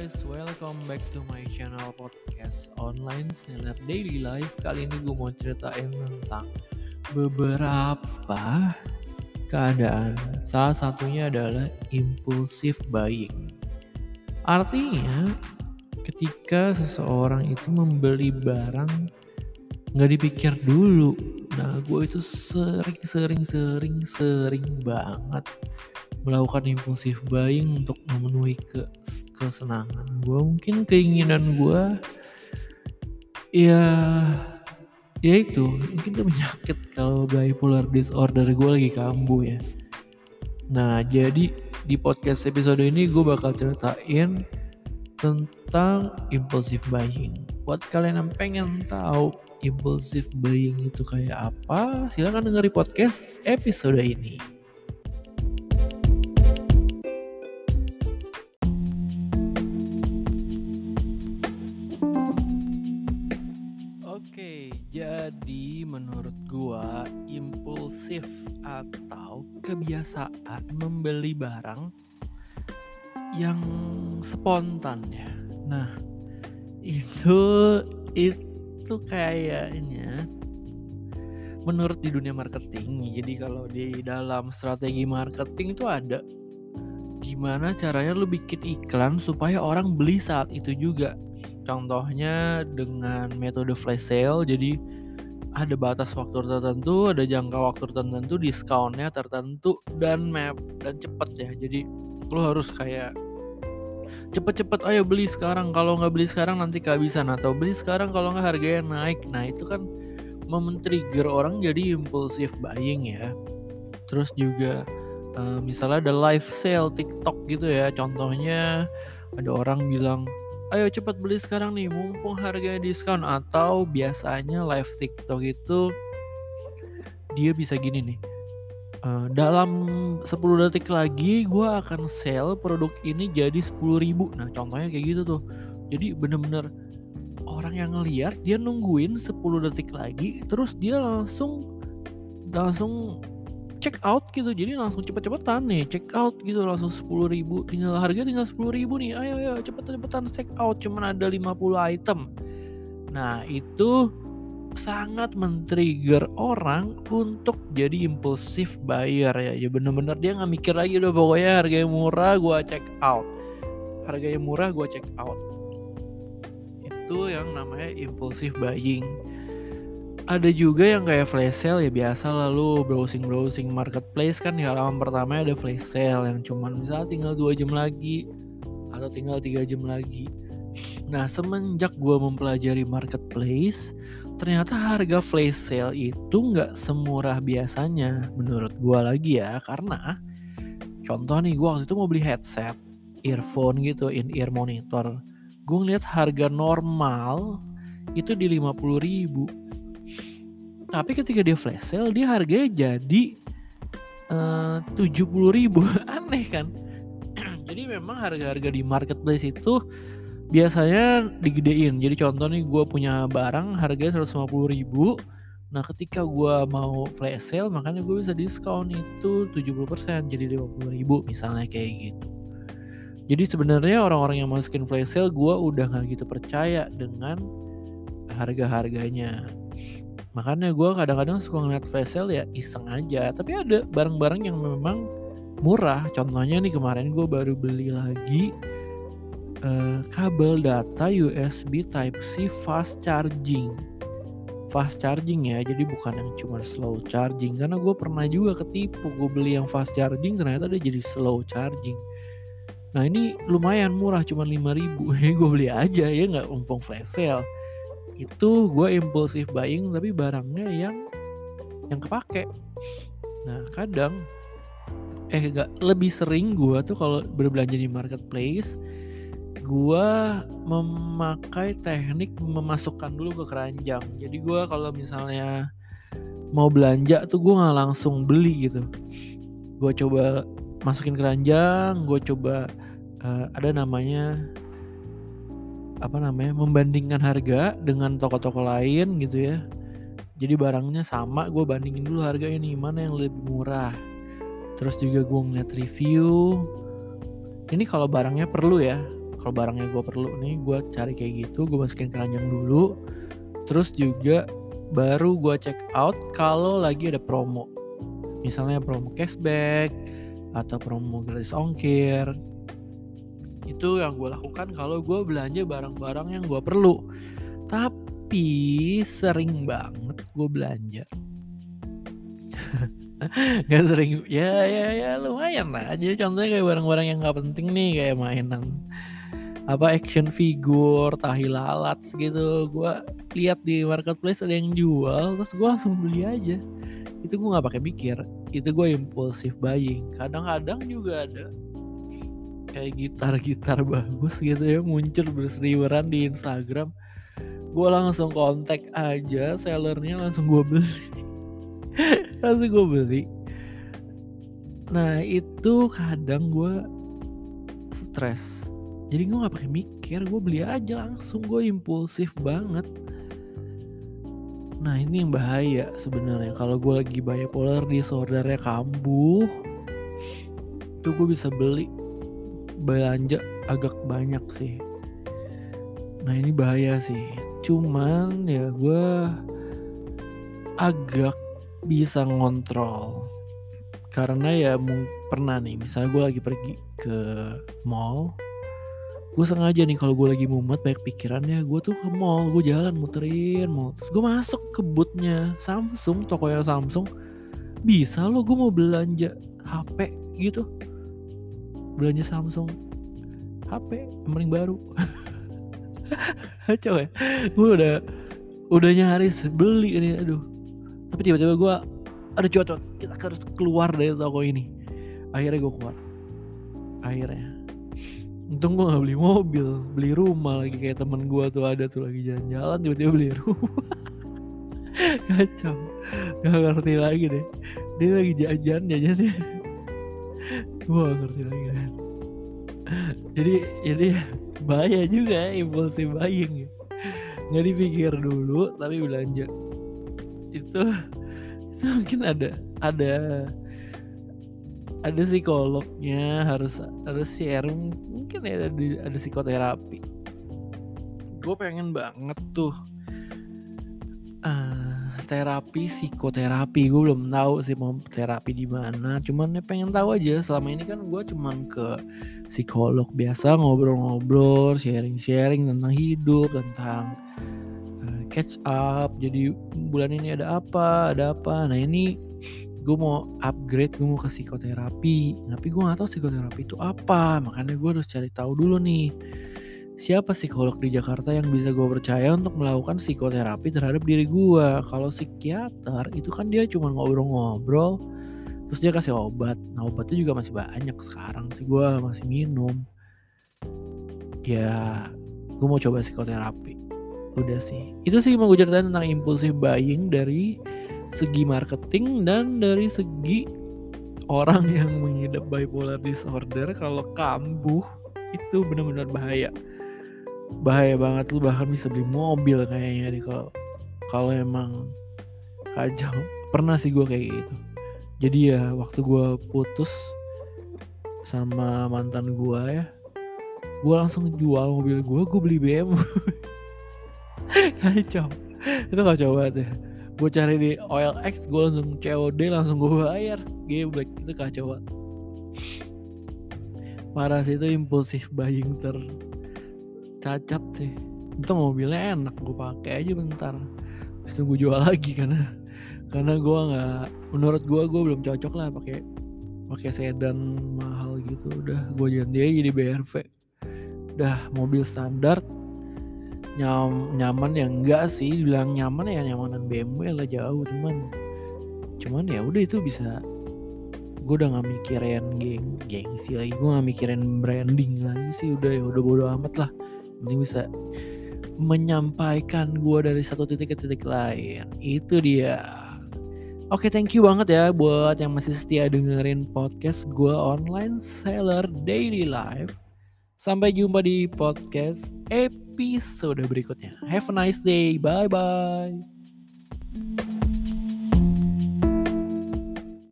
guys, welcome back to my channel podcast online seller daily life. Kali ini gue mau ceritain tentang beberapa keadaan. Salah satunya adalah impulsive buying. Artinya, ketika seseorang itu membeli barang nggak dipikir dulu. Nah, gue itu sering, sering, sering, sering banget melakukan impulsive buying untuk memenuhi ke kesenangan gue mungkin keinginan gue ya ya itu mungkin itu penyakit kalau bipolar disorder gue lagi kambuh ya. Nah jadi di podcast episode ini gue bakal ceritain tentang impulsive buying. Buat kalian yang pengen tahu impulsive buying itu kayak apa silahkan dengerin podcast episode ini atau kebiasaan membeli barang yang spontan ya. Nah, itu itu kayaknya menurut di dunia marketing. Jadi kalau di dalam strategi marketing itu ada gimana caranya lu bikin iklan supaya orang beli saat itu juga Contohnya dengan metode flash sale, jadi ada batas waktu tertentu, ada jangka waktu tertentu, diskonnya tertentu dan map dan cepet ya. Jadi lo harus kayak cepet-cepet ayo beli sekarang kalau nggak beli sekarang nanti kehabisan atau beli sekarang kalau nggak harganya naik nah itu kan memen-trigger orang jadi impulsif buying ya terus juga uh, misalnya ada live sale TikTok gitu ya contohnya ada orang bilang ayo cepat beli sekarang nih mumpung harganya diskon atau biasanya live TikTok itu dia bisa gini nih. Uh, dalam 10 detik lagi gue akan sell produk ini jadi 10 ribu. Nah contohnya kayak gitu tuh. Jadi bener-bener orang yang ngeliat dia nungguin 10 detik lagi terus dia langsung langsung check out gitu. Jadi langsung cepet-cepetan nih check out gitu. Langsung sepuluh ribu tinggal harga tinggal sepuluh ribu nih. Ayo ayo cepet-cepetan check out. Cuman ada 50 item. Nah itu sangat men-trigger orang untuk jadi impulsif buyer ya. Ya bener-bener dia nggak mikir lagi udah pokoknya harganya murah gua check out. Harganya murah gua check out. Itu yang namanya impulsif buying ada juga yang kayak flash sale ya biasa lalu browsing browsing marketplace kan di halaman pertama ada flash sale yang cuman misalnya tinggal dua jam lagi atau tinggal tiga jam lagi. Nah semenjak gue mempelajari marketplace ternyata harga flash sale itu nggak semurah biasanya menurut gue lagi ya. Karena contoh nih gue waktu itu mau beli headset earphone gitu in ear monitor. Gue ngeliat harga normal itu di 50 ribu tapi ketika dia flash sale dia harganya jadi eh, tujuh puluh ribu. Aneh kan? Jadi memang harga-harga di marketplace itu biasanya digedein. Jadi contoh nih gue punya barang harganya 150 ribu. Nah ketika gue mau flash sale makanya gue bisa diskon itu 70% jadi 50 ribu misalnya kayak gitu. Jadi sebenarnya orang-orang yang masukin flash sale gue udah gak gitu percaya dengan harga-harganya makanya gue kadang-kadang suka ngeliat sale ya iseng aja. Tapi ada barang-barang yang memang murah. Contohnya nih kemarin gue baru beli lagi uh, kabel data USB Type C fast charging. Fast charging ya jadi bukan yang cuma slow charging. Karena gue pernah juga ketipu gue beli yang fast charging ternyata dia jadi slow charging. Nah ini lumayan murah cuma 5000 gue beli aja ya nggak umpung flash sale itu gue impulsif buying tapi barangnya yang yang kepake. Nah kadang eh gak lebih sering gue tuh kalau berbelanja di marketplace gue memakai teknik memasukkan dulu ke keranjang. Jadi gue kalau misalnya mau belanja tuh gue nggak langsung beli gitu. Gue coba masukin keranjang gue coba uh, ada namanya apa namanya membandingkan harga dengan toko-toko lain gitu ya. Jadi barangnya sama gue bandingin dulu harga ini mana yang lebih murah. Terus juga gue ngeliat review. Ini kalau barangnya perlu ya kalau barangnya gue perlu nih gue cari kayak gitu gue masukin keranjang dulu. Terus juga baru gue check out kalau lagi ada promo. Misalnya promo cashback atau promo gratis ongkir itu yang gue lakukan kalau gue belanja barang-barang yang gue perlu. Tapi sering banget gue belanja. Gak sering ya ya ya lumayan lah. Jadi contohnya kayak barang-barang yang gak penting nih kayak mainan apa action figure tahi lalat gitu. Gue lihat di marketplace ada yang jual terus gue langsung beli aja. Itu gue nggak pakai mikir itu gue impulsif buying. Kadang-kadang juga ada kayak gitar-gitar bagus gitu ya muncul berseliweran di Instagram. Gue langsung kontak aja sellernya langsung gue beli. Langsung gue beli. Nah itu kadang gue stres. Jadi gue nggak pakai mikir gue beli aja langsung. Gue impulsif banget. Nah ini yang bahaya sebenarnya. Kalau gue lagi bipolar disordernya kambuh tuh gue bisa beli belanja agak banyak sih. Nah ini bahaya sih. Cuman ya gue agak bisa ngontrol. Karena ya pernah nih misalnya gue lagi pergi ke mall gue sengaja nih kalau gue lagi mumet banyak pikirannya gue tuh ke mall gue jalan muterin mall. Terus gue masuk ke bootnya Samsung toko yang Samsung. Bisa lo gue mau belanja HP gitu belanja Samsung. HP yang paling baru. Coba ya. Gue udah udah nyaris beli ini aduh. Tapi tiba-tiba gue ada cocok kita harus keluar dari toko ini. Akhirnya gue keluar. Akhirnya. Untung gue gak beli mobil beli rumah lagi. Kayak temen gue tuh ada tuh lagi jalan-jalan tiba-tiba beli rumah. Kacau. Gak ngerti lagi deh. Dia lagi jajan jajannya gue ngerti lagi. Jadi jadi bahaya juga ya impulsif buying nggak dipikir dulu tapi belanja. Itu itu mungkin ada ada ada psikolognya harus harus share. Mungkin ya ada ada psikoterapi. Gue pengen banget tuh uh, terapi psikoterapi. Gue belum tahu sih mau terapi di mana. Cuman ya pengen tahu aja. Selama ini kan gue cuman ke psikolog biasa ngobrol-ngobrol sharing-sharing tentang hidup tentang uh, catch up. Jadi bulan ini ada apa ada apa. Nah ini gue mau upgrade gue mau ke psikoterapi. Tapi gue gak tahu psikoterapi itu apa. Makanya gue harus cari tahu dulu nih siapa psikolog di Jakarta yang bisa gue percaya untuk melakukan psikoterapi terhadap diri gue kalau psikiater itu kan dia cuma ngobrol-ngobrol terus dia kasih obat. Nah obatnya juga masih banyak sekarang sih gue masih minum. Ya gue mau coba psikoterapi. Udah sih. Itu sih mau gue ceritain tentang impulsif buying dari segi marketing dan dari segi orang yang mengidap bipolar disorder. Kalau kambuh itu benar-benar bahaya bahaya banget lu bahkan bisa beli mobil kayaknya deh kalau kalau emang kacau. Pernah sih gue kayak gitu. Jadi ya waktu gue putus sama mantan gue ya gue langsung jual mobil gue gue beli BMW kacau. Itu kacau banget ya. Gue cari di OLX gue langsung COD langsung gue bayar. Geblek itu kacau banget. Parah sih itu impulsif buying ter cacat sih. Itu mobilnya enak gue pakai aja bentar. Terus gue jual lagi karena karena gue nggak menurut gue gue belum cocok lah pakai pakai sedan mahal gitu. Udah gue ganti aja jadi BRV udah mobil standar. Nyam, nyaman ya enggak sih bilang nyaman ya nyamanan BMW lah jauh. Cuman cuman ya udah itu bisa. Gue udah nggak mikirin geng gengsi lagi gue nggak mikirin branding lagi sih. Udah ya udah bodo amat lah penting bisa menyampaikan gue dari satu titik ke titik lain itu dia Oke okay, thank you banget ya buat yang masih setia dengerin podcast gue online seller daily life Sampai jumpa di podcast episode berikutnya. Have a nice day. Bye bye.